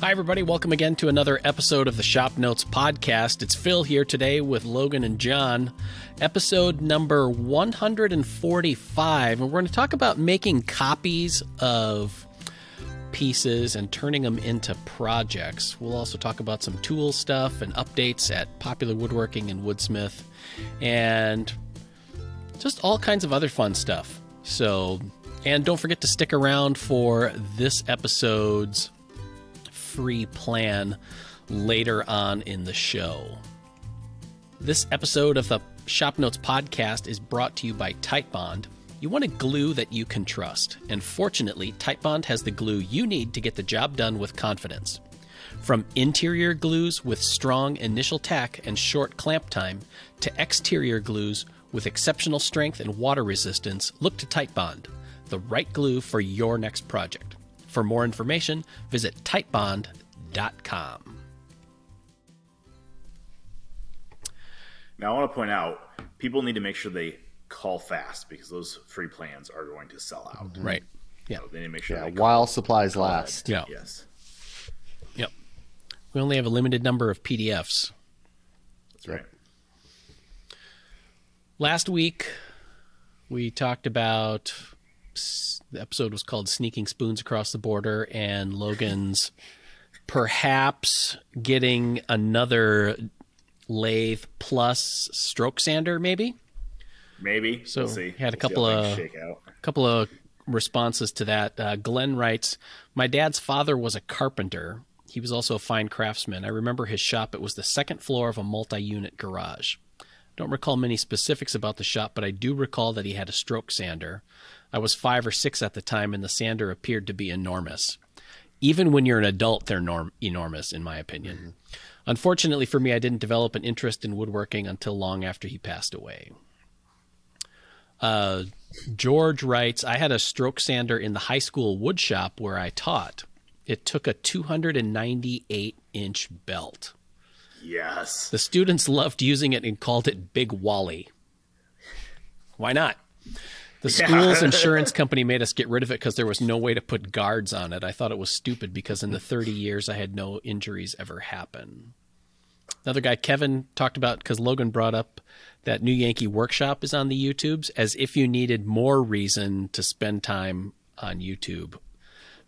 Hi, everybody. Welcome again to another episode of the Shop Notes podcast. It's Phil here today with Logan and John, episode number 145. And we're going to talk about making copies of pieces and turning them into projects. We'll also talk about some tool stuff and updates at Popular Woodworking and Woodsmith and just all kinds of other fun stuff. So, and don't forget to stick around for this episode's free plan later on in the show. This episode of the Shop Notes podcast is brought to you by Titebond. You want a glue that you can trust, and fortunately, Titebond has the glue you need to get the job done with confidence. From interior glues with strong initial tack and short clamp time to exterior glues with exceptional strength and water resistance, look to Titebond, the right glue for your next project. For more information, visit titebond.com. Now, I want to point out people need to make sure they call fast because those free plans are going to sell out. Mm-hmm. Right. Yeah. So they need to make sure Yeah, they call while supplies last. Yeah. Yes, Yep. We only have a limited number of PDFs. that's right. Last week, we talked about the episode was called Sneaking Spoons Across the Border, and Logan's perhaps getting another lathe plus stroke sander, maybe. Maybe. So, we'll see. had a We'll couple of- things shake out. couple of responses to that. Uh, Glenn writes, "My dad's father was a carpenter. He was also a fine craftsman. I remember his shop. It was the second floor of a multi-unit garage. Don't recall many specifics about the shop, but I do recall that he had a stroke sander. I was five or six at the time, and the sander appeared to be enormous. Even when you're an adult, they're norm- enormous, in my opinion. Unfortunately for me, I didn't develop an interest in woodworking until long after he passed away." Uh, George writes, I had a stroke sander in the high school wood shop where I taught. It took a 298 inch belt. Yes. The students loved using it and called it Big Wally. Why not? The Yeah. school's insurance company made us get rid of it because there was no way to put guards on it. I thought it was stupid because in the 30 years I had no injuries ever happen. Another guy, Kevin, talked about because Logan brought up that New Yankee Workshop is on the YouTubes as if you needed more reason to spend time on YouTube.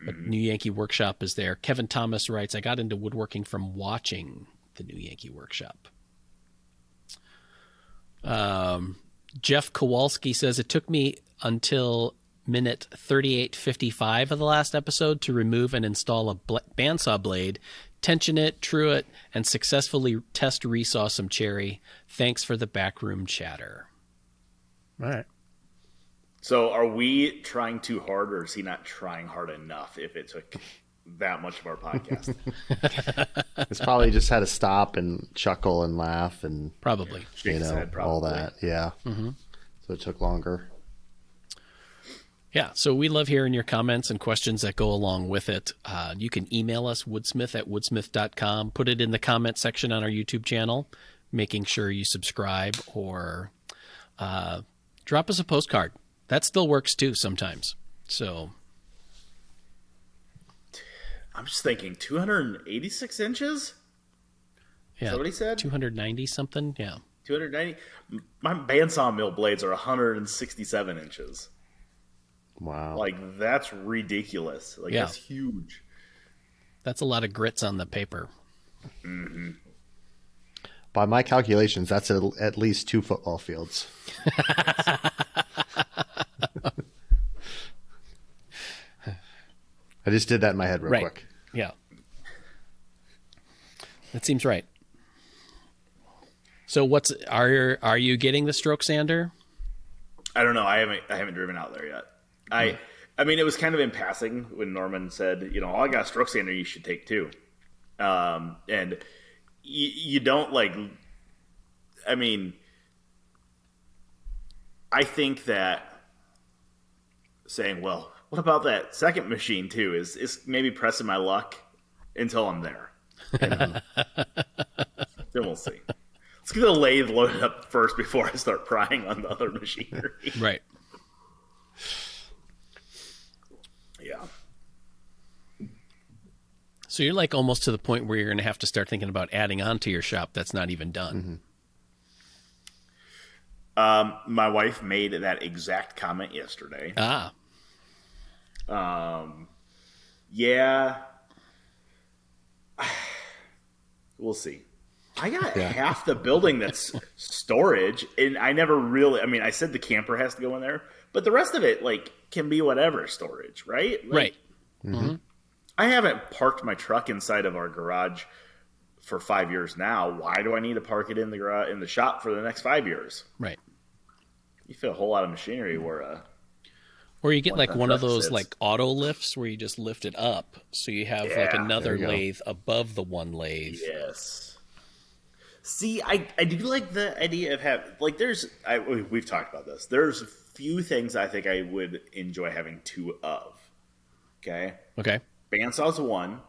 But New Yankee Workshop is there. Kevin Thomas writes, I got into woodworking from watching the New Yankee Workshop. Um, Jeff Kowalski says it took me until minute 3855 of the last episode to remove and install a bl- bandsaw blade, tension it, true it, and successfully test resaw some cherry. Thanks for the backroom chatter. All right. So, are we trying too hard, or is he not trying hard enough? If it took that much of our podcast, It's probably just had to stop and chuckle and laugh and Probably. you Shake his know head, all that. Yeah. Mm-hmm. So it took longer. Yeah, so we love hearing your comments and questions that go along with it. Uh, you can email us, woodsmith at woodsmith.com. Put it in the comment section on our YouTube channel, making sure you subscribe or uh, drop us a postcard. That still works too sometimes. So, I'm just thinking 286 inches. yeah. that what he said? 290 something? Yeah. 290. My bandsaw mill blades are 167 inches. Wow. Like that's ridiculous. Like Yeah. that's huge. That's a lot of grits on the paper. Mm-hmm. By my calculations, that's at, at least two football fields. I just did that in my head real Right. quick. Yeah. That seems right. So what's are are you getting the stroke sander? I don't know. I haven't I haven't driven out there yet. I I mean it was kind of in passing when Norman said, you know, oh, I got a stroke sander you should take too. Um and you, you don't like I mean I think that saying, well, what about that second machine too is is maybe pressing my luck until I'm there. then we'll see. Let's get the lathe loaded up first before I start prying on the other machinery. Right. yeah. So you're like almost to the point where you're going to have to start thinking about adding on to your shop that's not even done. Um, my wife made that exact comment yesterday. Ah, Um, yeah, we'll see. I got half the building that's storage, and I never really. I mean, I said the camper has to go in there, but the rest of it, like, can be whatever storage, right? Like, right. I haven't parked my truck inside of our garage for five years now. Why do I need to park it in the garage in the shop for the next five years? Right. You fit a whole lot of machinery where uh, Or you get like one of those sits. like auto lifts where you just lift it up, so you have like another there you go. lathe above the one lathe. Yes. See, I, I do like the idea of having like there's I we- we've talked about this. There's a few things I think I would enjoy having two of. Okay, Okay. bandsaw's one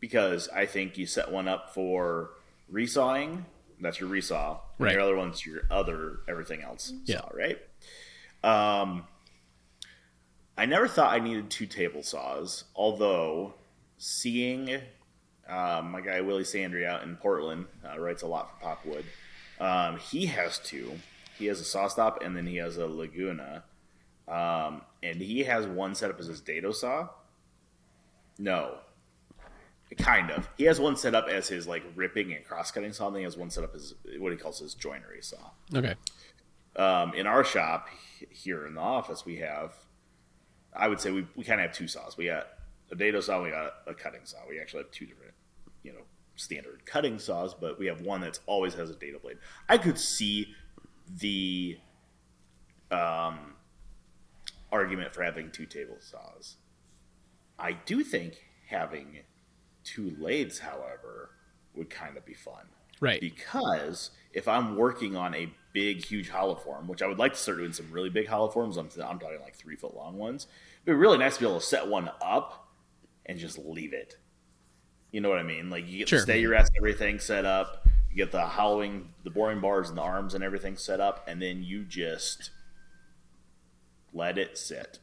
because I think you set one up for resawing. That's your resaw. And Right. Your other one's your other everything else Yeah. saw, right? Um, I never thought I needed two table saws, although seeing um, my guy Willie Sandry out in Portland uh, writes a lot for Popwood. Um, he has two. He has a SawStop and then he has a Laguna. Um, and he has one set up as his dado saw. No, kind of. He has one set up as his like ripping and cross cutting saw. And then he has one set up as what he calls his joinery saw. Okay. Um, in our shop here in the office, we have, I would say we, we kind of have two saws. We got a dado saw, we got a cutting saw. We actually have two different, you know, standard cutting saws, but we have one that's always has a dado blade. I could see the um, argument for having two table saws. I do think having two lathes, however, would kind of be fun Right. because if I'm working on a big, huge hollow form, which I would like to start doing some really big hollow forms, I'm, I'm talking like three foot long ones. It'd be really nice to be able to set one up and just leave it. You know what I mean? Like you get Sure. the steady rests everything set up. You get the hollowing, the boring bars and the arms and everything set up, and then you just let it sit.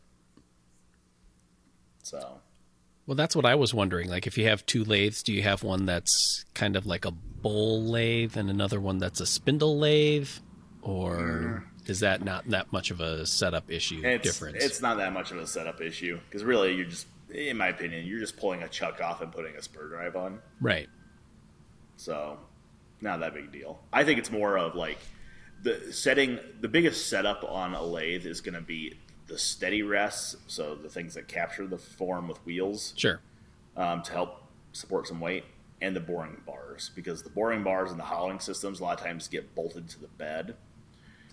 So Well, that's what I was wondering. Like, if you have two lathes, do you have one that's kind of like a bowl lathe and another one that's a spindle lathe, or mm. is that not that much of a setup issue it's, difference? It's not that much of a setup issue because really, you're just, in my opinion, you're just pulling a chuck off and putting a spur drive on. right. So, not that big deal. I think it's more of like the setting. The biggest setup on a lathe is going to be the steady rests, so the things that capture the form with wheels Sure. um, to help support some weight, and the boring bars because the boring bars and the hollowing systems a lot of times get bolted to the bed.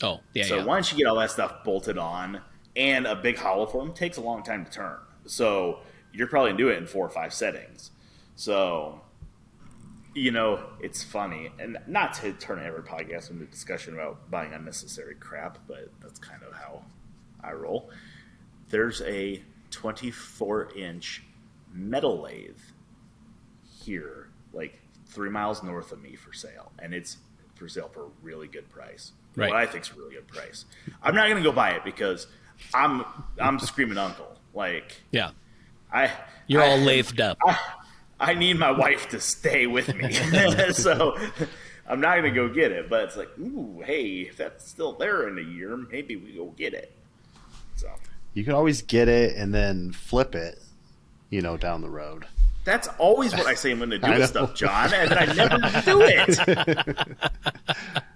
Oh, yeah, So yeah. once you get all that stuff bolted on, and a big hollow form takes a long time to turn. So you're probably gonna do it in four or five settings. So you know, it's funny, and not to turn every podcast into a discussion about buying unnecessary crap, but that's kind of how I roll. There's a 24 inch metal lathe here, like three miles north of me for sale, and it's for sale for a really good price. Right. What I think is a really good price. I'm not gonna go buy it because I'm I'm screaming uncle. Like yeah. I You're I- all lathed up. I need my wife to stay with me. so I'm not going to go get it. But it's like, ooh, hey, if that's still there in a year, maybe we go get it. So You can always get it and then flip it, you know, down the road. that's always what I say I'm going to do with stuff, John, and I never do it.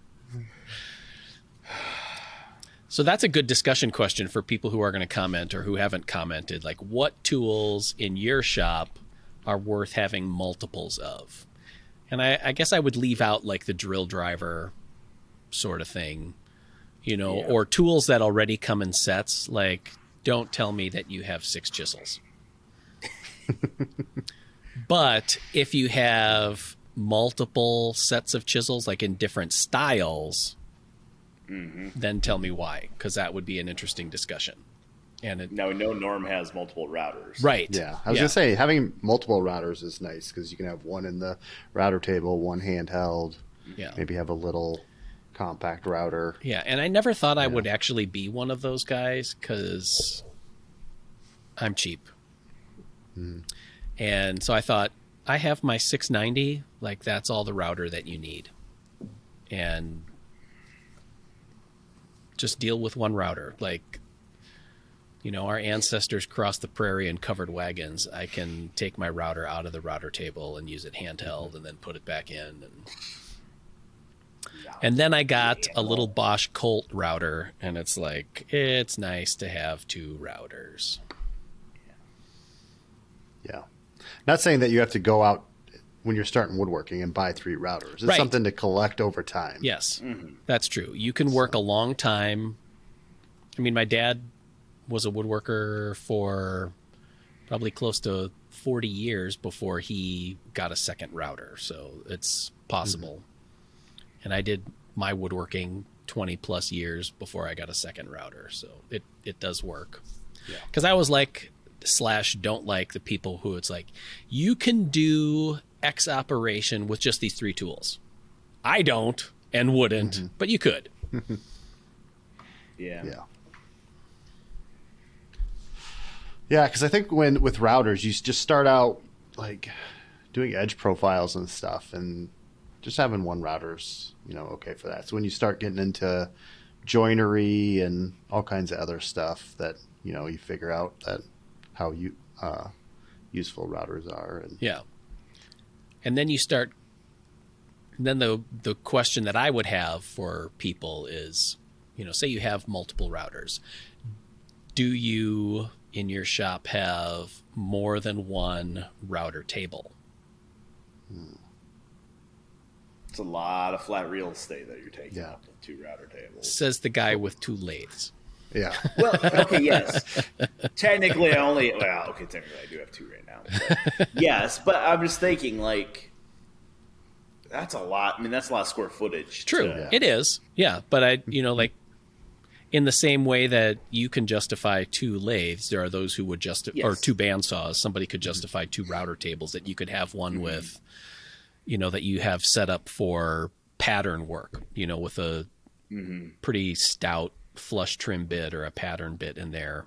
So that's a good discussion question for people who are going to comment or who haven't commented. Like, what tools in your shop are worth having multiples of? And I, I guess I would leave out like the drill driver sort of thing, you know, Yeah. or tools that already come in sets. Like, don't tell me that you have six chisels. but if you have multiple sets of chisels, like in different styles, mm-hmm. then tell me why, because that would be an interesting discussion. And it, Now we know Norm has multiple routers. right, Yeah, I was gonna say having multiple routers is nice because you can have one in the router table, one handheld. yeah, Maybe have a little compact router. yeah. And I never thought I would actually be one of those guys because I'm cheap, hmm. and so I thought I have my 690, like that's all the router that you need. And just deal with one router. Like you know, our ancestors crossed the prairie in covered wagons. I can take my router out of the router table and use it handheld and then put it back in and and then I got a little Bosch Colt router, and it's like it's nice to have two routers. Yeah. Not saying that you have to go out when you're starting woodworking and buy three routers. It's Right. something to collect over time. Yes, mm-hmm. that's true. You can work a long time. I mean, my dad was a woodworker for probably close to 40 years before he got a second router. So it's possible. Mm-hmm. And I did my woodworking 20 plus years before I got a second router. So it, it does work. Because I was like, slash, don't like the people who it's like, you can do X operation with just these three tools. I don't and wouldn't, mm-hmm. but you could. Yeah. Yeah. Yeah, because I think when with routers, you just start out like doing edge profiles and stuff, and just having one router's you know okay for that. So when you start getting into joinery and all kinds of other stuff, that you know you figure out that how you uh, useful routers are, and Yeah. And then you start then the the question that I would have for people is, you know, say you have multiple routers. Do you in your shop have more than one router table? It's a lot of flat real estate that you're taking Yeah. up with two router tables. Says the guy with two lathes. yeah, Well, okay, yes. technically, I only well, okay, technically, I do have two right now. but- yes, but I'm just thinking like that's a lot. I mean, that's a lot of square footage. True. to- It is. Yeah, but I you know like in the same way that you can justify two lathes, there are those who would justify or two bandsaws. Somebody could justify two router tables that you could have one mm-hmm. with, you know, that you have set up for pattern work. You know, with a mm-hmm. pretty stout flush trim bit or a pattern bit in there,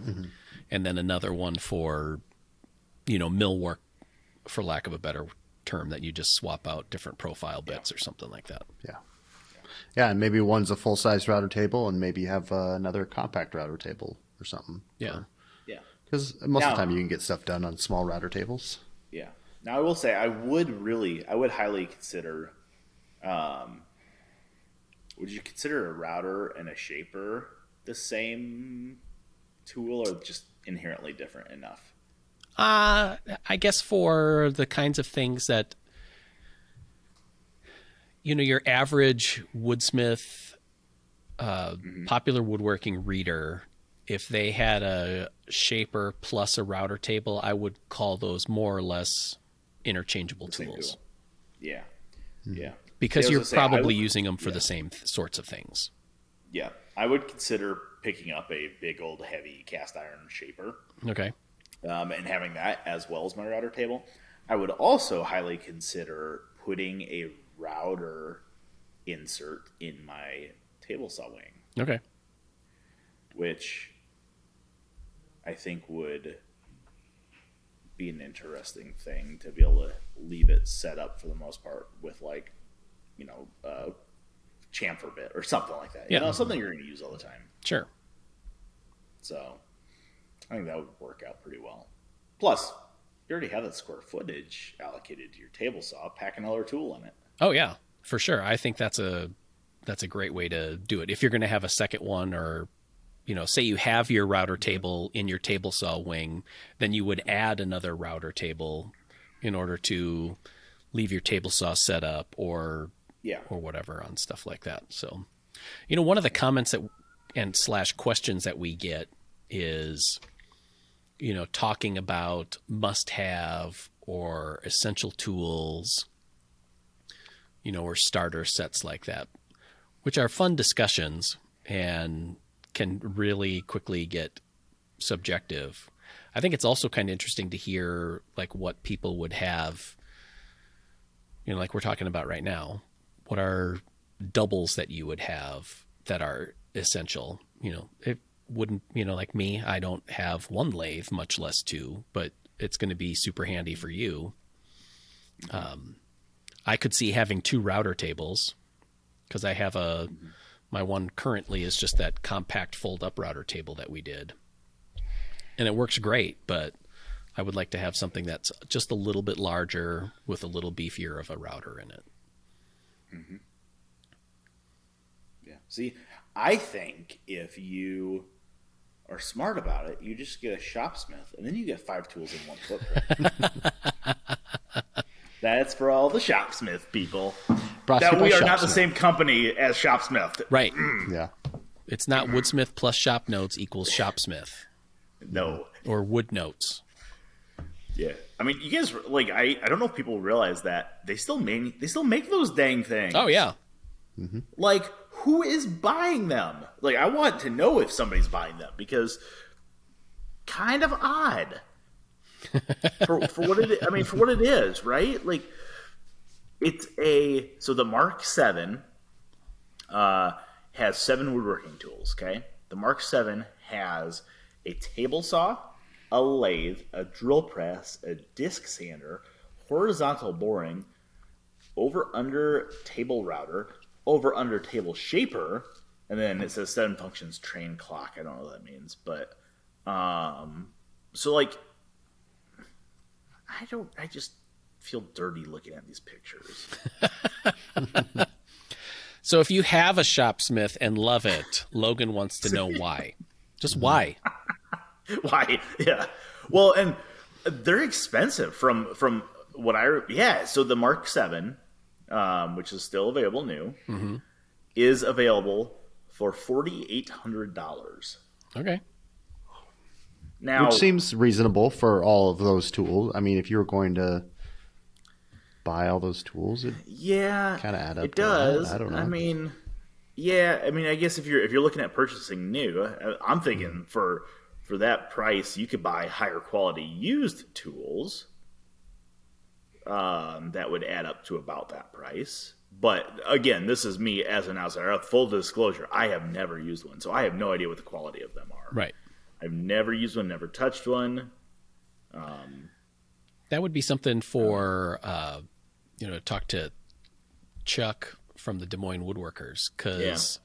mm-hmm. and then another one for, you know, mill work, for lack of a better term, that you just swap out different profile bits or something like that. yeah, yeah, and maybe one's a full size router table, and maybe you have uh, another compact router table or something. Yeah. Yeah. Because most of the time you uh, can get stuff done on small router tables. Yeah. Now I will say I would really I would highly consider um would you consider a router and a shaper the same tool or just inherently different enough? Uh, I guess for the kinds of things that, you know, your average woodsmith, uh, popular woodworking reader, if they had a shaper plus a router table, I would call those more or less interchangeable Same tools tool. Yeah. Yeah. because Yeah, you're was say, probably would- using them for yeah. the same th- sorts of things. Yeah. I would consider picking up a big old heavy cast iron shaper Okay. um, and having that as well as my router table. I would also highly consider putting a router insert in my table saw wing, Okay. which I think would be an interesting thing to be able to leave it set up for the most part with like, you know, uh, a chamfer bit or something like that. Yeah. You know, something you're going to use all the time. Sure. So I think that would work out pretty well. Plus, you already have that square footage allocated to your table saw. Pack another tool in it. Oh yeah, for sure. I think that's a that's a great way to do it. If you're going to have a second one or you know, say you have your router table in your table saw wing, then you would add another router table in order to leave your table saw set up or Yeah. or whatever on stuff like that. So, you know, one of the comments that and slash questions that we get is, you know, talking about must have or essential tools, you know, or starter sets like that, which are fun discussions and can really quickly get subjective. I think it's also kind of interesting to hear like what people would have, you know, like we're talking about right now. What are doubles that you would have that are essential? You know, it wouldn't, you know, like me, I don't have one lathe, much less two, but it's going to be super handy for you. Um, I could see having two router tables because I have a my one currently is just that compact fold up router table that we did, and it works great. But I would like to have something that's just a little bit larger with a little beefier of a router in it. Mm-hmm. Yeah. See, I think if you are smart about it, you just get a shopsmith, and then you get five tools in one footprint. That's for all the shopsmith people. Brought That we are not the same company as Shopsmith. Right. Mm. Yeah. It's not Woodsmith plus shop notes equals shopsmith No. or wood notes. Yeah. I mean, you guys like I, I don't know if people realize that they still make they still make those dang things. Oh yeah. Mm-hmm. Like who is buying them? Like I want to know if somebody's buying them because kind of odd. For for what it I mean for what it is, right? Like it's a so the Mark 7 uh has seven woodworking tools, okay? The Mark 7 has a table saw, a lathe, a drill press, a disc sander, horizontal boring, over under table router, over under table shaper, and then it says seven functions train clock. I don't know what that means, but um, so like, I don't. I just feel dirty looking at these pictures. So if you have a shopsmith and love it, Logan wants to know why. Just why? Why? Yeah. Well, and they're expensive from from what I yeah. So the Mark Seven, um, which is still available new, is available for forty eight hundred dollars. Okay. Now, Which seems reasonable for all of those tools. I mean, if you were going to buy all those tools, it, yeah, kinda add up It does. I don't know. I mean, yeah. I mean, I guess if you're if you're looking at purchasing new, uh, I'm thinking Mm-hmm. for for that price, you could buy higher quality used tools. Um, that would add up to about that price. But again, this is me as an outsider. Full disclosure: I have never used one, so I have no idea what the quality of them are. Right. I've never used one, never touched one. Um, that would be something for um, uh, you know, talk to Chuck from the Des Moines Woodworkers because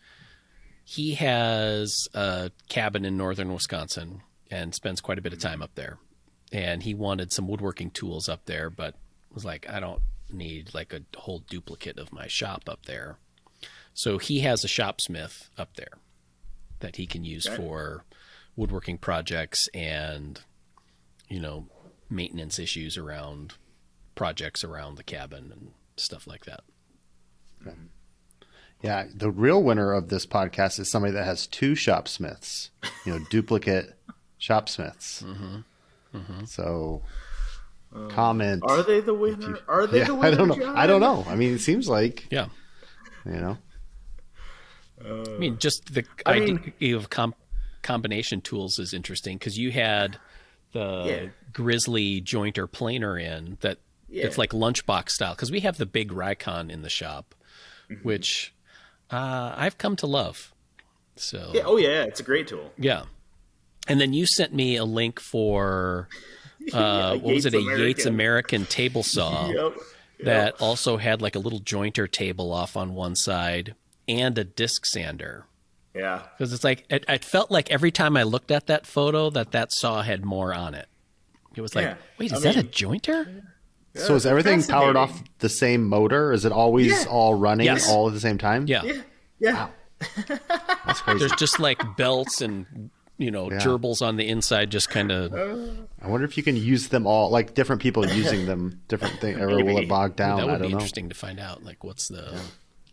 he has a cabin in northern Wisconsin and spends quite a bit of mm-hmm. time up there. And he wanted some woodworking tools up there, but was like, I don't need like a whole duplicate of my shop up there. So he has a shopsmith up there that he can use Okay. for woodworking projects and you know maintenance issues around projects around the cabin and stuff like that. yeah, the real winner of this podcast is somebody that has two shopsmiths, you know, duplicate shopsmiths. Mm-hmm. So, comment. Are they the winner? Are they yeah, the winner? I don't know. John? I don't know. I mean, it seems like Yeah. you know. I mean, just the I idea mean- of com- combination tools is interesting because you had the Yeah. Grizzly jointer planer in that Yeah. it's like lunchbox style because we have the big Rikon in the shop, Mm-hmm. which uh, I've come to love. So Yeah. Oh yeah, it's a great tool. yeah. And then you sent me a link for uh, what was Yates it? A Yates American. Table saw Yep. that also had like a little jointer table off on one side and a disc sander. Yeah. Because it's like it, it felt like every time I looked at that photo that that saw had more on it. It was like, Yeah. wait, I is that a mean- jointer? so is everything powered off the same motor? Is it always Yeah. all running Yes. all at the same time? Yeah. Yeah. Yeah. that's crazy. There's just like belts and you know Yeah. gerbils on the inside, just kind of. Uh. I wonder if you can use them all, like different people using them, different thing, or will Maybe. it bog down? that would be don't know. interesting to find out. Like, what's the?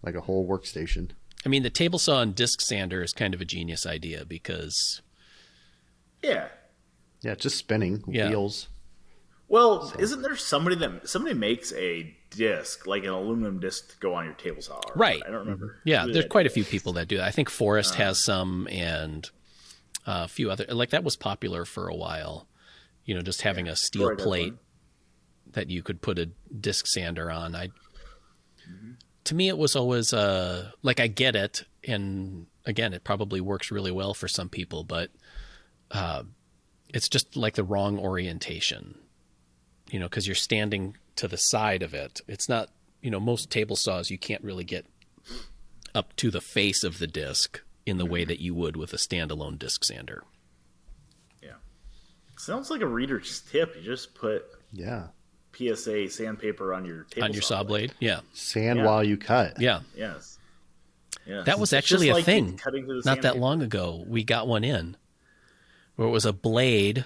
Like a whole workstation. I mean, the table saw and disc sander is kind of a genius idea because Yeah. Yeah, just spinning Yeah. wheels. Well, isn't there somebody that somebody makes a disc like an aluminum disc to go on your table saw? or- Right. I don't remember. Mm-hmm. Yeah, there's quite a few people that do that. I think Forrest uh. has some, and uh, a few other. Like that was popular for a while. You know, just having a steel plate that you could put a disc sander on. I, mm-hmm. To me, it was always uh, like I get it, and again, it probably works really well for some people, but uh, it's just like the wrong orientation. You know, because you're standing to the side of it. It's not, you know, most table saws you can't really get up to the face of the disc in the way that you would with a standalone disc sander. Yeah. Sounds like a reader's tip. You just put Yeah. PSA sandpaper on your table on your saw blade. Yeah. Sand Yeah. while you cut. Yeah. Yes. Yes. That was It's actually a like thing. Cutting the Not that sandpaper. long ago, we got one in where it was a blade,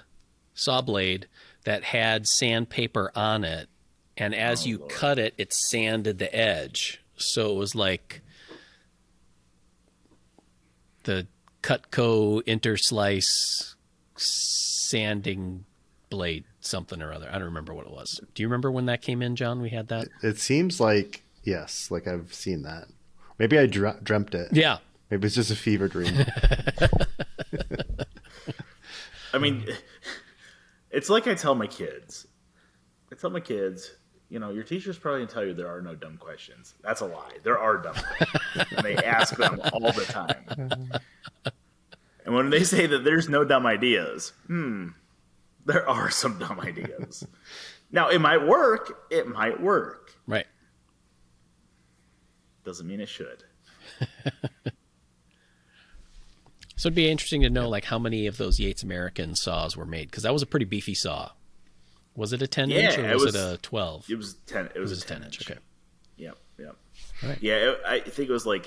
saw blade, that had sandpaper on it. And as Oh, you Lord. cut it, it sanded the edge. So it was like the Cutco Interslice sanding blade, something or other. I don't remember what it was. Do you remember when that came in, John? We had that? It seems like yes, like I've seen that. Maybe I dre- dreamt it. Yeah. Maybe it's just a fever dream. I mean, it's like I tell my kids. I tell my kids, you know, your teacher's probably gonna tell you there are no dumb questions. That's a lie. There are dumb questions, and they ask them all the time. And when they say that there's no dumb ideas, hmm, there are some dumb ideas. Now it might work. It might work. Right. Doesn't mean it should. So it'd be interesting to know like how many of those Yates American saws were made because that was a pretty beefy saw. Was it a ten inch Yeah, or it was, was- it a twelve? It was ten. It It was, was a ten inch. Okay. Yep. Yep. Right. Yeah, it, I think it was like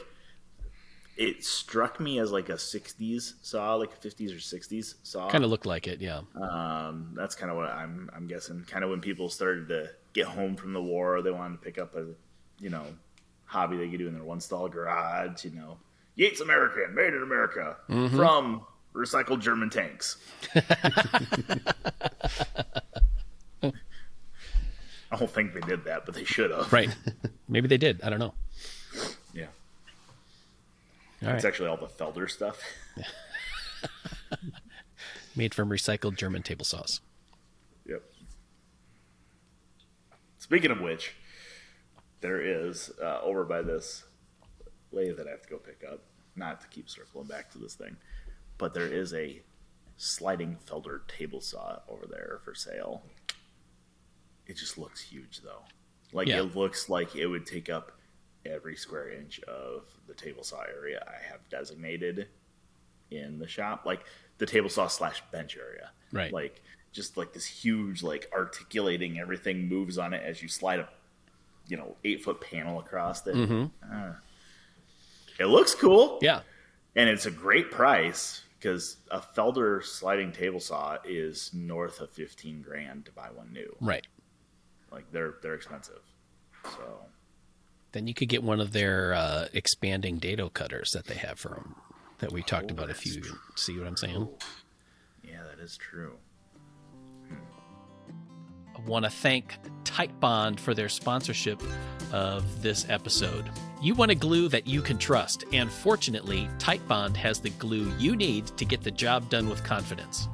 it struck me as like a '60s saw, like a '50s or '60s saw. Kind of looked like it. Yeah. Um, that's kind of what I'm I'm guessing. Kind of when people started to get home from the war, they wanted to pick up a, you know, hobby they could do in their one stall garage. You know, Yates American, made in America from recycled German tanks. I don't think they did that, but they should have. Right. Maybe they did. I don't know. All right. It's actually all the Felder stuff. Made from recycled German table saws. Yep. Speaking of which, there is uh, over by this lathe that I have to go pick up. Not to keep circling back to this thing, but there is a sliding Felder table saw over there for sale. It just looks huge, though. Like Yeah. it looks like it would take up every square inch of the table saw area I have designated in the shop, like the table saw slash bench area. Right. Like just like this huge, like articulating everything moves on it as you slide a, you know, eight foot panel across it. Uh, it looks cool, Yeah. and it's a great price because a Felder sliding table saw is north of fifteen grand to buy one new. Right. Like they're they're expensive. So Then you could get one of their uh, expanding dado cutters that they have for them that we talked Oh, about a that's few. true. See what I'm saying? yeah, that is true. I want to thank Titebond for their sponsorship of this episode. You want a glue that you can trust, and fortunately, Titebond has the glue you need to get the job done with confidence.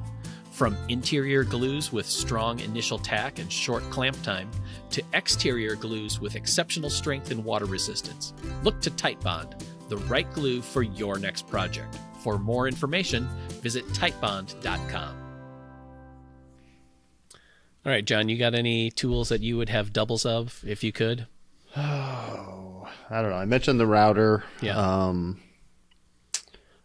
From interior glues with strong initial tack and short clamp time to exterior glues with exceptional strength and water resistance, look to Titebond, the right glue for your next project. For more information, visit titebond.com. All right, John, you got any tools that you would have doubles of if you could? Oh, I don't know. I mentioned the router. Yeah. Um,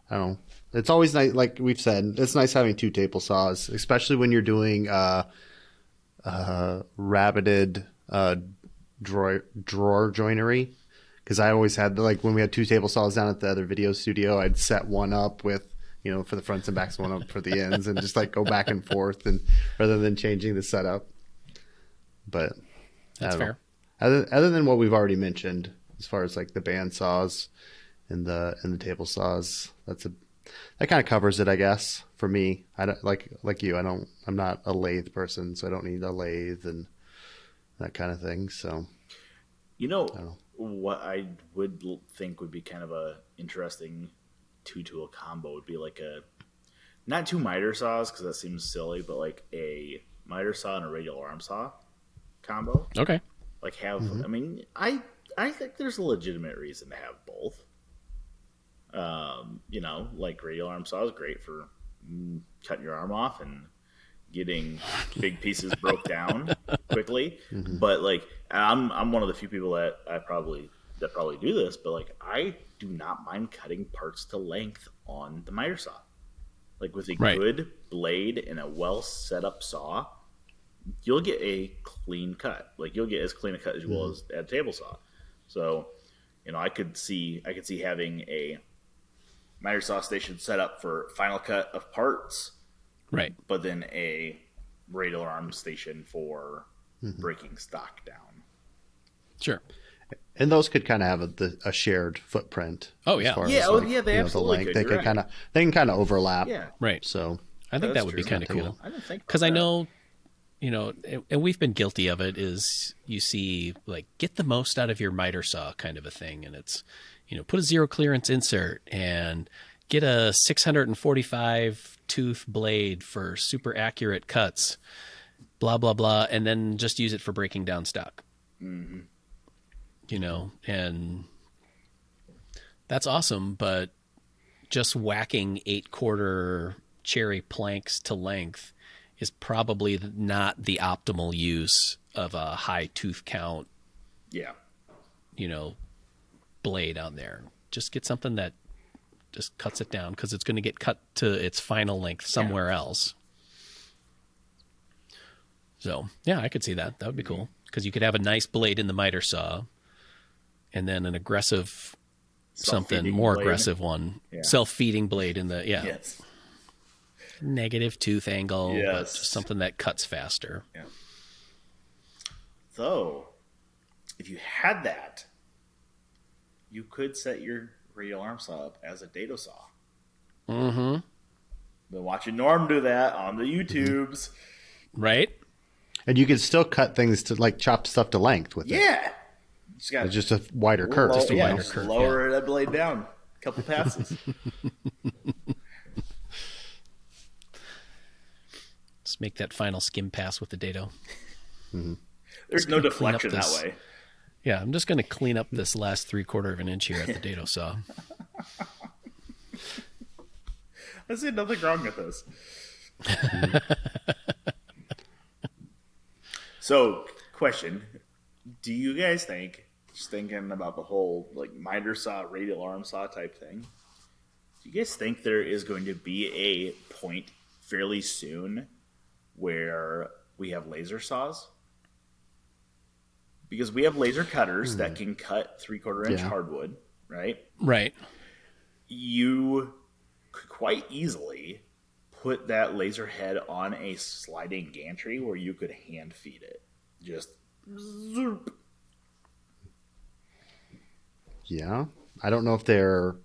I don't know. It's always nice, like we've said, it's nice having two table saws, especially when you're doing uh, uh, rabbited uh, drawer drawer joinery. Because I always had like when we had two table saws down at the other video studio, I'd set one up with you know for the fronts and backs, one up for the ends, and just like go back and forth, and rather than changing the setup. But That's know. fair. Other other than what we've already mentioned, as far as like the band saws and the and the table saws, that's a that kind of covers it, I guess. For me, I don't like like you. I don't. I'm not a lathe person, so I don't need a lathe and that kind of thing. So You know, know. what I would think would be kind of a interesting two tool combo would be like a not two miter saws because that seems silly, but like a miter saw and a radial arm saw combo. Okay. Like have Mm-hmm. I mean I I think there's a legitimate reason to have both. Um, you know, like radial arm saw is great for mm, cutting your arm off and getting big pieces broke down quickly. But like I'm I'm one of the few people that I probably that probably do this, but like I do not mind cutting parts to length on the miter saw. Like with a Right. good blade and a well set up saw, you'll get a clean cut. Like you'll get as clean a cut as well as at a table saw. So, you know, I could see I could see having a miter saw station set up for final cut of parts, Right. but then a radial arm station for mm-hmm. breaking stock down. Sure. And those could kind of have a, the, a shared footprint. Oh, yeah. Yeah, as, oh, yeah, they you know, absolutely the could. They You're can right. kind of they can kind of overlap. Yeah, Right. So I think that would be kind of cool. I didn't think because I know, you know, and- and we've been guilty of it. Is you see like get the most out of your miter saw kind of a thing, and it's you know put a zero clearance insert and get a 645 tooth blade for super accurate cuts, blah blah blah, and then just use it for breaking down stock. Mm-hmm. You know, and that's awesome, but just whacking eight quarter cherry planks to length is probably not the optimal use of a high tooth count, Yeah, you know, blade on there. Just get something that just cuts it down because it's going to get cut to its final length somewhere else. So, yeah, I could see that. That would be cool because you could have a nice blade in the miter saw and then an aggressive something Self-feeding more blade. aggressive one Yeah. self-feeding blade in the yeah Yes. negative tooth angle Yes. just something that cuts faster Yeah. So, if you had that, you could set your radial arm saw up as a dado saw. mm-hmm Been watching Norm do that on the YouTubes. right and you could still cut things to like chop stuff to length with it. Yeah, just got It's just a wider curve. low, Just a yeah, wider just curve, lower that blade down a couple passes. Just make that final skim pass with the dado. There's no gonna clean up deflection that way. Yeah, I'm just going to clean up this last three quarter of an inch here at the dado saw. I see nothing wrong with this. so, question: Do you guys think, just thinking about the whole like miter saw, radial arm saw type thing, do you guys think there is going to be a point fairly soon where we have laser saws? Because we have laser cutters that can cut three quarter inch Yeah. hardwood, right? Right. you could quite easily put that laser head on a sliding gantry where you could hand feed it. Just zoop. Yeah, I don't know if they're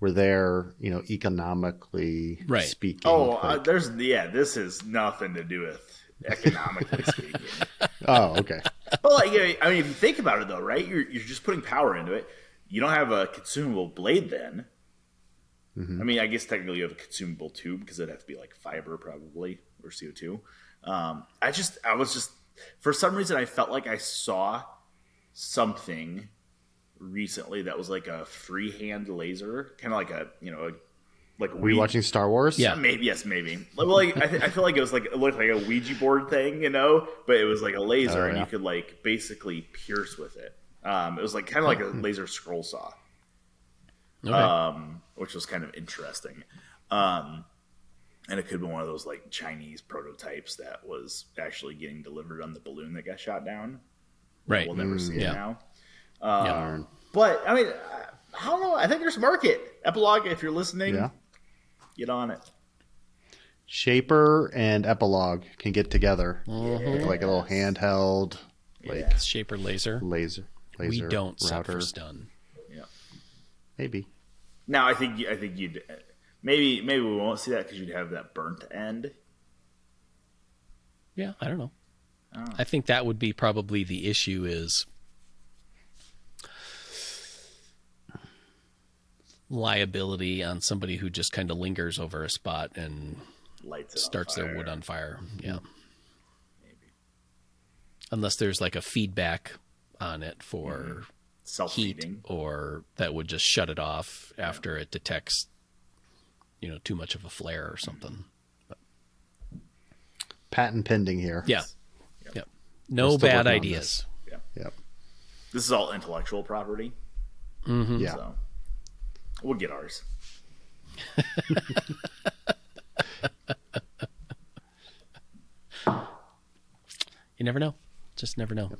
were there, you know, economically Right. speaking. Oh, uh, there's yeah. This is nothing to do with economically speaking. Oh, okay. Well, like, yeah, I mean, if you think about it, though, right? You're you're just putting power into it. You don't have a consumable blade then. I mean, I guess technically you have a consumable tube because it'd have to be like fiber probably or CO two. Um, I just, I was just, for some reason, I felt like I saw something recently that was like a freehand laser, kind of like a, you know, a, like Were you watching Star Wars? Yeah. Maybe yes, maybe. Well, like I, th- I feel like it was like it looked like a Ouija board thing, you know, but it was like a laser, Oh, and yeah. you could like basically pierce with it. Um, it was like kind of like a laser scroll saw, Okay. um, which was kind of interesting. Um, and it could be one of those like Chinese prototypes that was actually getting delivered on the balloon that got shot down. right. We'll never see yeah. it now. Um, Yeah. But I mean, I- I don't know. I think there's market. Epilog, if you're listening, Yeah. Get on it. Shaper and Epilog can get together with like a little handheld like Yeah. Shaper laser. laser laser we don't set router. for stun. Yeah. Maybe. Now I think I think you'd maybe maybe we won't see that because you'd have that burnt end. Yeah, I don't know. Oh. I think that would be probably the issue is liability on somebody who just kind of lingers over a spot and Lights starts their wood on fire. Yeah. Maybe. Unless there's like a feedback on it for Mm-hmm. self-heating or that would just shut it off after it detects you know too much of a flare or something. patent pending here. Yeah. Yep. Yep. No bad ideas. Yeah. Yep. This is all intellectual property. Yeah. So we'll get ours. You never know. Just never know.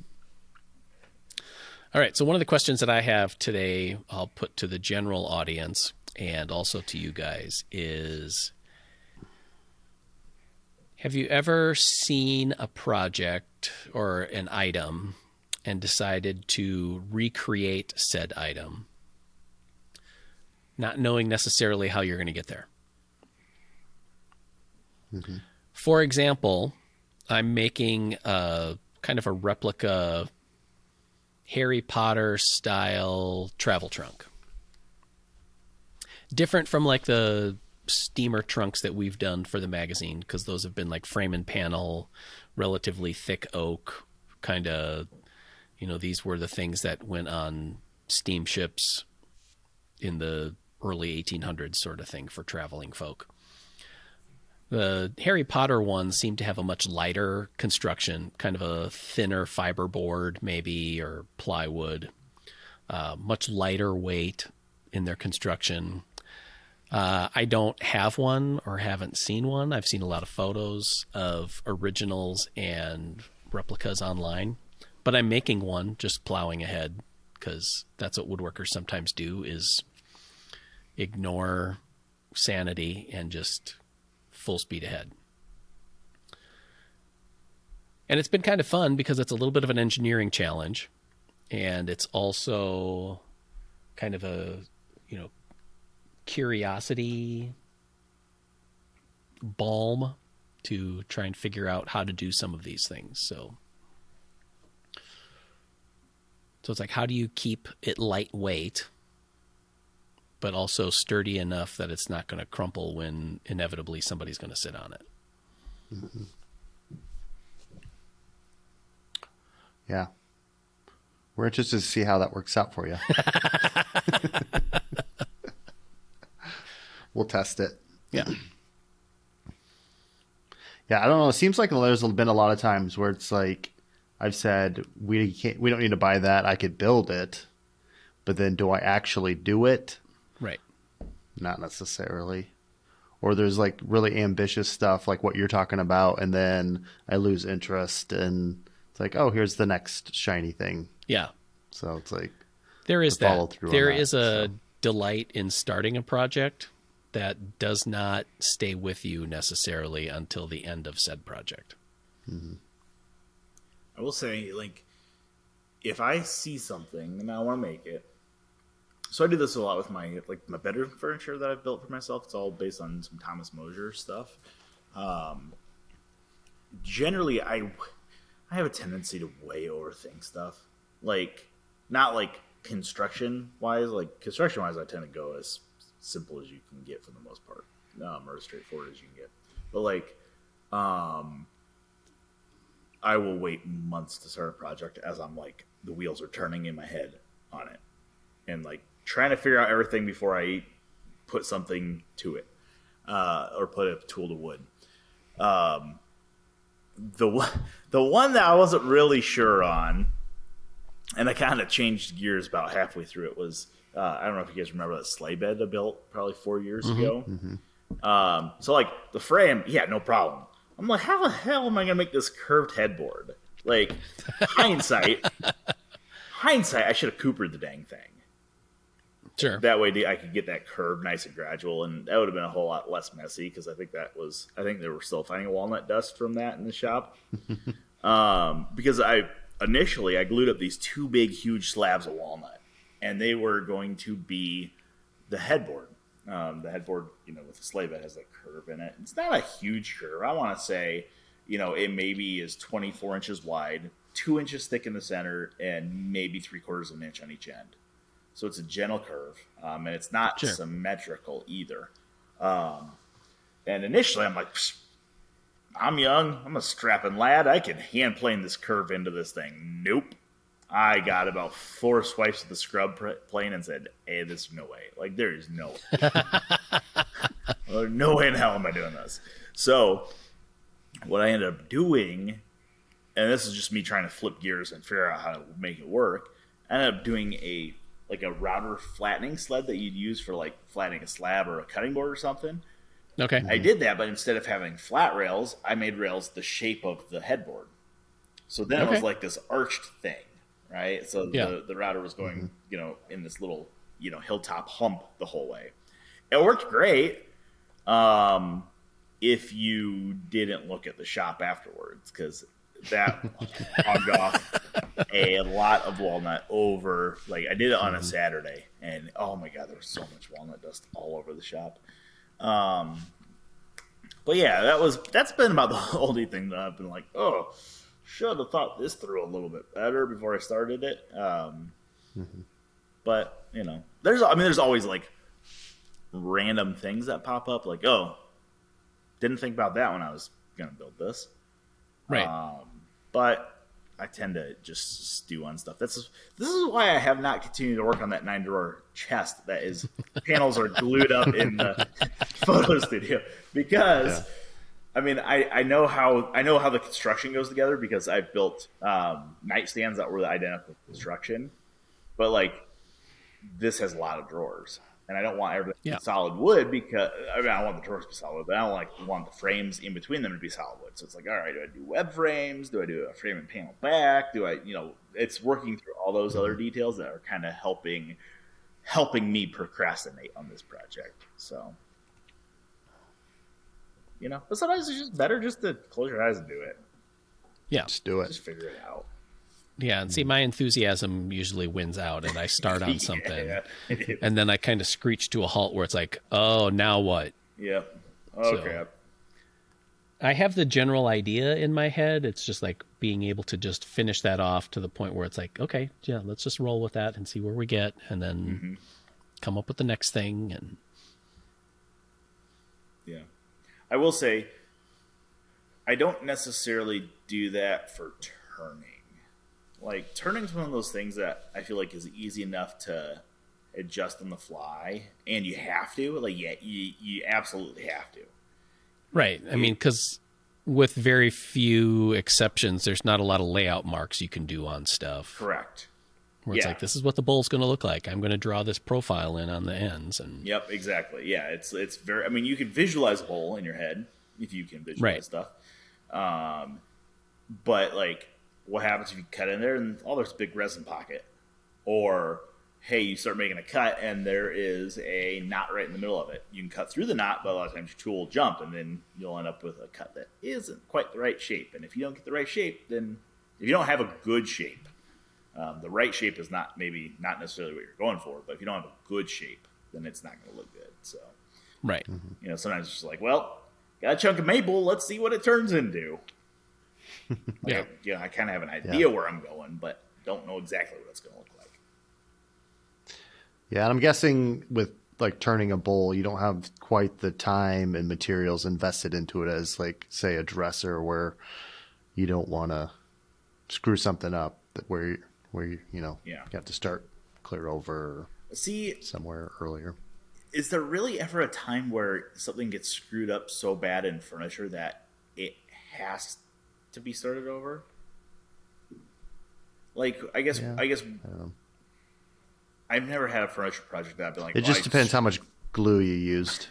All right. So, one of the questions that I have today, I'll put to the general audience and also to you guys is Have you ever seen a project or an item and decided to recreate said item, not knowing necessarily how you're going to get there? Mm-hmm. For example, I'm making a kind of a replica Harry Potter style travel trunk. Different from like the steamer trunks that we've done for the magazine because those have been like frame and panel, relatively thick oak, kind of, you know, these were the things that went on steamships in the early 1800s sort of thing for traveling folk. The Harry Potter ones seem to have a much lighter construction, kind of a thinner fiberboard, maybe, or plywood. Uh, much lighter weight in their construction. Uh, I don't have one or haven't seen one. I've seen a lot of photos of originals and replicas online, but I'm making one, just plowing ahead because that's what woodworkers sometimes do: is ignore sanity and just full speed ahead. And it's been kind of fun because it's a little bit of an engineering challenge and it's also kind of a, you know, curiosity balm to try and figure out how to do some of these things. So So it's like how do you keep it lightweight but also sturdy enough that it's not going to crumple when inevitably somebody's going to sit on it. Mm-hmm. Yeah. We're interested to see how that works out for you. we'll test it. Yeah. Yeah, I don't know. It seems like there's been a lot of times where it's like I've said we can't, we don't need to buy that. I could build it, but then do I actually do it? Right. Not necessarily. Or there's like really ambitious stuff like what you're talking about, and then I lose interest, and it's like, oh, here's the next shiny thing. Yeah. So it's like, There is to follow that. through on There that, is a delight in starting a project that does not stay with you necessarily until the end of said project. Mm-hmm. I will say, like, if I see something and I want to make it, so I do this a lot with my like my bedroom furniture that I've built for myself. It's all based on some Thomas Moser stuff. Um, generally, I I have a tendency to way overthink stuff. Like, not like construction wise. Like construction wise, I tend to go as simple as you can get for the most part, um, or as straightforward as you can get. But like, um, I will wait months to start a project as I'm like the wheels are turning in my head on it, and like trying to figure out everything before I put something to it, uh, or put a tool to wood. Um, the one, the one that I wasn't really sure on, and I kind of changed gears about halfway through it was uh, I don't know if you guys remember that sleigh bed I built probably four years ago. Um, so like the frame, yeah, no problem. I'm like, how the hell am I gonna make this curved headboard? Like hindsight, hindsight, I should have coopered the dang thing. Sure. That way, I could get that curve nice and gradual, and that would have been a whole lot less messy because I think that was, I think they were still finding walnut dust from that in the shop. um, because I initially I glued up these two big, huge slabs of walnut, and they were going to be the headboard. Um, the headboard, you know, with the sleigh bed has that curve in it. It's not a huge curve. I want to say, you know, it maybe is 24 inches wide, two inches thick in the center, and maybe three quarters of an inch on each end. So it's a gentle curve, um, and it's not Sure. symmetrical either. Um, and initially, I'm like, I'm young, I'm a strapping lad, I can hand plane this curve into this thing. Nope. I got about four swipes of the scrub plane and said, "Hey, there's no way. Like, there is no, Well, no way in hell am I doing this." So what I ended up doing, and this is just me trying to flip gears and figure out how to make it work. I ended up doing a like a router flattening sled that you'd use for like flattening a slab or a cutting board or something. Okay. I did that, but instead of having flat rails, I made rails the shape of the headboard. So then it was like this arched thing, right? So Yeah. the, the router was going, you know, in this little, you know, hilltop hump the whole way. It worked great. Um, if you didn't look at the shop afterwards, because that hogged off a lot of walnut over. Like I did it on a Saturday, and oh my god, there was so much walnut dust all over the shop. Um, but yeah, that was that's been about the only thing that I've been like, oh, should have thought this through a little bit better before I started it. Um, But you know, there's I mean, there's always like random things that pop up, like oh, didn't think about that when I was gonna build this. Right. Um, but I tend to just stew on stuff. That's this is why I have not continued to work on that nine drawer chest. That is panels are glued up in the photo studio because. Yeah. I mean, I, I know how I know how the construction goes together because I've built um, nightstands that were the identical construction, but like this has a lot of drawers, and I don't want everything Yeah. solid wood because I mean I want the drawers to be solid wood, but I don't like want the frames in between them to be solid wood. So it's like, all right, do I do web frames? Do I do a frame and panel back? Do I, you know, it's working through all those other mm-hmm. details that are kind of helping helping me procrastinate on this project. So you know, but sometimes it's just better just to close your eyes and do it. yeah. Just do it. Just figure it out. Yeah. And see, my enthusiasm usually wins out, and I start on something, Yeah. and then I kind of screech to a halt where it's like, oh, now what? yep. Oh So- crap. I have the general idea in my head. It's just like being able to just finish that off to the point where it's like, okay, yeah, let's just roll with that and see where we get, and then Mm-hmm. come up with the next thing. And Yeah. I will say, I don't necessarily do that for turning. Like, turning turning's one of those things that I feel like is easy enough to adjust on the fly, and you have to. Like, yeah, you, you absolutely have to. right, I mean, because with very few exceptions, there's not a lot of layout marks you can do on stuff. Correct. Where it's Yeah. like, this is what the bowl's going to look like. I'm going to draw this profile in on the ends, and Yep, exactly. Yeah, it's it's very. I mean, you can visualize a bowl in your head if you can visualize Right. stuff. Um, but like, what happens if you cut in there and oh, there's a big resin pocket, or hey, you start making a cut and there is a knot right in the middle of it. You can cut through the knot, but a lot of times your tool will jump, and then you'll end up with a cut that isn't quite the right shape. And if you don't get the right shape, then if you don't have a good shape, um, the right shape is not maybe not necessarily what you're going for, but if you don't have a good shape, then it's not going to look good. So right. you know, sometimes it's just like, well, got a chunk of maple. Let's see what it turns into. Like, Yeah. you know, I kind of have an idea where I'm going, but don't know exactly what it's going to look like. Yeah, and I'm guessing with like turning a bowl, you don't have quite the time and materials invested into it as like say a dresser where you don't want to screw something up that where you- where you, you know Yeah. you have to start clear over See, somewhere earlier. is there really ever a time where something gets screwed up so bad in furniture that it has to be started over? Like, I guess, Yeah. I guess, Um, I've never had a furniture project that I've been like. it well, just I depends how much glue you used.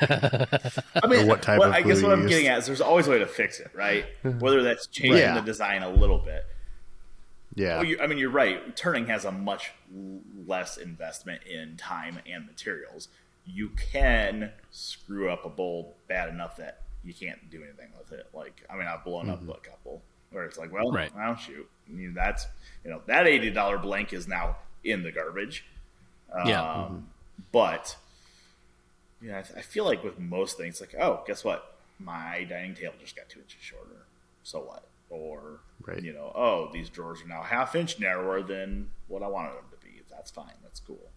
I mean, what type of I guess what I'm getting at is there's always a way to fix it, right? Whether that's changing Yeah. the design a little bit. Yeah, Well, you, I mean, you're right. Turning has a much less investment in time and materials. You can screw up a bowl bad enough that you can't do anything with it. Like, I mean, I've blown Mm-hmm. up a couple where it's like, well, Right. I'll shoot. I mean, that's you know that eighty dollar blank is now in the garbage. Yeah. Um, But yeah, I, th- I feel like with most things, like, oh, guess what? My dining table just got two inches shorter. So what? Or Right. you know, oh, these drawers are now half inch narrower than what I wanted them to be. That's fine. That's cool.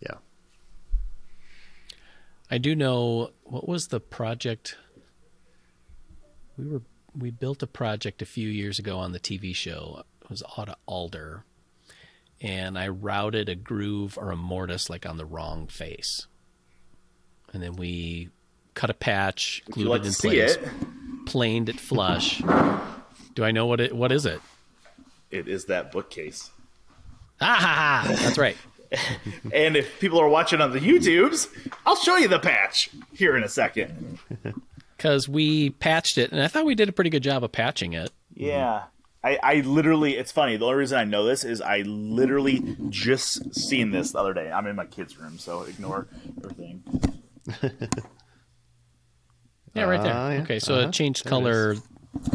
yeah. I do know what was the project we were we built a project a few years ago on the TV show. It was out of Alder. And I routed a groove or a mortise like on the wrong face. And then we cut a patch, glued like it in place, it? planed it flush. Do I know what it? What is it? It is that bookcase. Ha ha ha! That's right. And if people are watching on the YouTubes, I'll show you the patch here in a second. Because we patched it, and I thought we did a pretty good job of patching it. Yeah. I, I literally, it's funny. The only reason I know this is I literally just seen this the other day. I'm in my kid's room, so ignore everything. Yeah, right there. Yeah. Okay, so Uh-huh. it changed There it color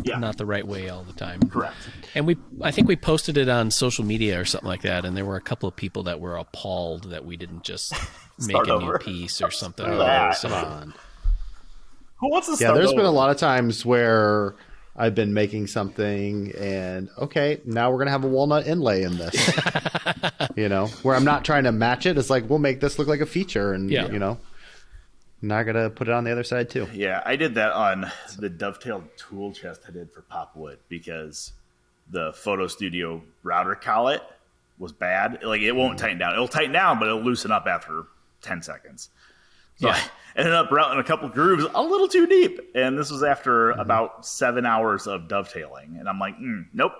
Yeah. not the right way all the time. Correct. And we, I think we posted it on social media or something like that, and there were a couple of people that were appalled that we didn't just make a over. new piece or something. Start Come on. Who wants to Yeah, start there's been a lot of times where I've been making something and okay, now we're gonna have a walnut inlay in this. you know, where I'm not trying to match it. It's like we'll make this look like a feature, and Yeah. you know, not gonna put it on the other side too. Yeah, I did that on the dovetailed tool chest I did for Popwood because the photo studio router collet was bad. Like it won't tighten down. It'll tighten down, but it'll loosen up after ten seconds. So Yeah. I ended up routing a couple grooves a little too deep, and this was after about seven hours of dovetailing. And I'm like, mm, nope,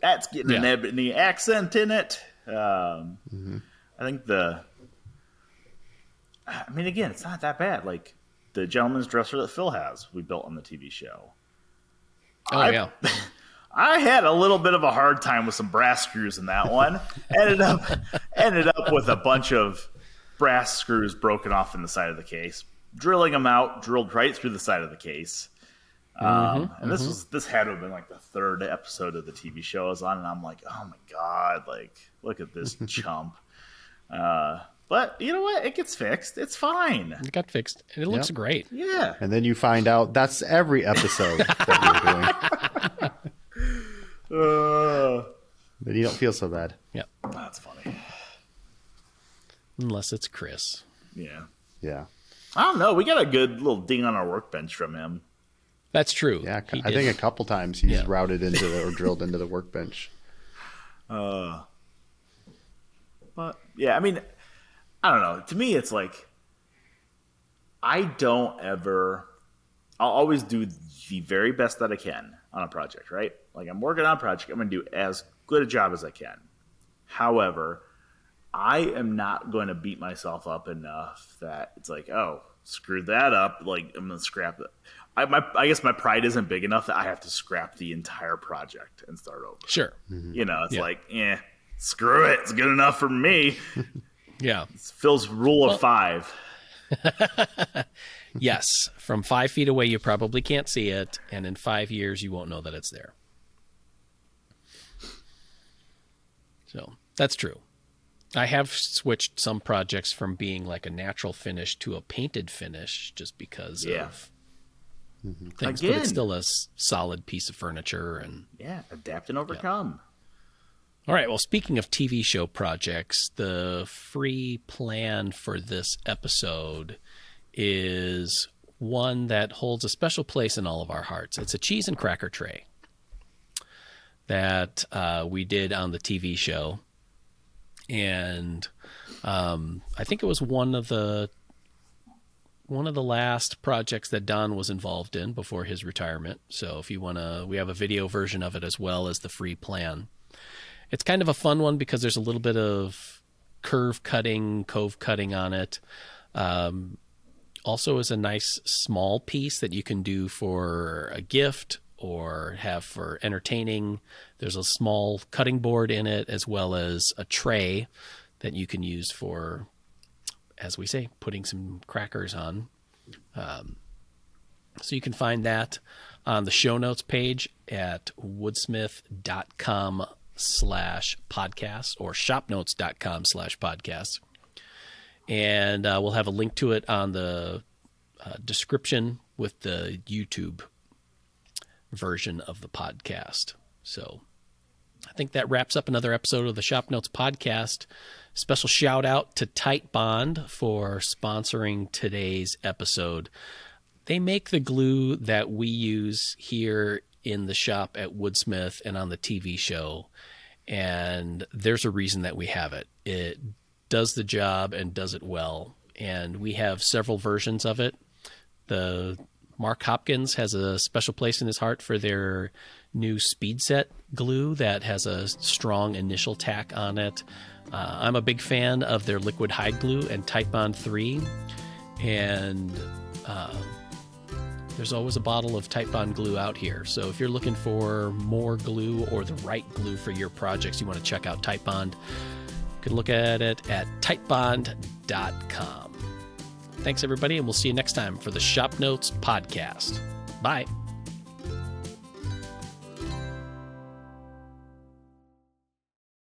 that's getting an ebony accent in it. Um, I think the I mean, again, it's not that bad. Like the gentleman's dresser that Phil has, we built on the TV show. Oh I- yeah, I had a little bit of a hard time with some brass screws in that one. ended up ended up with a bunch of brass screws broken off in the side of the case. Drilling them out, drilled right through the side of the case. Um, and this was this had to have been like the third episode of the TV show I was on, and I'm like, oh my god, like look at this chump. Uh, but you know what? It gets fixed. It's fine. it got fixed, and it looks great. Yeah. And then you find out that's every episode that you're doing. Uh, Then you don't feel so bad. Yeah, that's funny. unless it's Chris. Yeah. Yeah, I don't know. We got a good little ding on our workbench from him. That's true. yeah. He I did. think a couple times he's Yeah. routed into the or drilled into the workbench. Uh, but yeah, I mean, I don't know. To me, it's like I don't ever. I'll always do the very best that I can on a project, right? Like I'm working on a project, I'm going to do as good a job as I can. However, I am not going to beat myself up enough that it's like, oh, screw that up. Like I'm going to scrap it. I, my, I guess my pride isn't big enough that I have to scrap the entire project and start over. Sure. You know, it's Yeah. like, eh, screw it. It's good enough for me. Yeah. It's Phil's rule of five. Yes. From five feet away, you probably can't see it, and in five years, you won't know that it's there. So that's true. I have switched some projects from being like a natural finish to a painted finish just because Yeah. of things, but it's still a solid piece of furniture and Yeah, adapt and overcome. All right. Well, speaking of TV show projects, the free plan for this episode is one that holds a special place in all of our hearts. It's a cheese and cracker tray that uh, we did on the TV show. And um, I think it was one of the one of the last projects that Don was involved in before his retirement. So if you want to, we have a video version of it as well as the free plan. It's kind of a fun one because there's a little bit of curve cutting, cove cutting on it. Um, also, is a nice small piece that you can do for a gift or have for entertaining. There's a small cutting board in it as well as a tray that you can use for, as we say, putting some crackers on. Um, so you can find that on the show notes page at woodsmith.com slash podcast or shopnotes.com slash podcast. And uh, we'll have a link to it on the uh, description with the YouTube version of the podcast. So I think that wraps up another episode of the Shop Notes podcast. Special shout out to Titebond for sponsoring today's episode. They make the glue that we use here in the shop at Woodsmith and on the TV show. And there's a reason that we have it. It does the job and does it well. And we have several versions of it. The Mark Hopkins has a special place in his heart for their new speed set glue that has a strong initial tack on it. Uh, I'm a big fan of their liquid hide glue and Type Titebond 3. And uh, there's always a bottle of Titebond glue out here. So if you're looking for more glue or the right glue for your projects, you want to check out Titebond. You can look at it at titebond.com. Thanks, everybody, and we'll see you next time for the Shop Notes Podcast. Bye.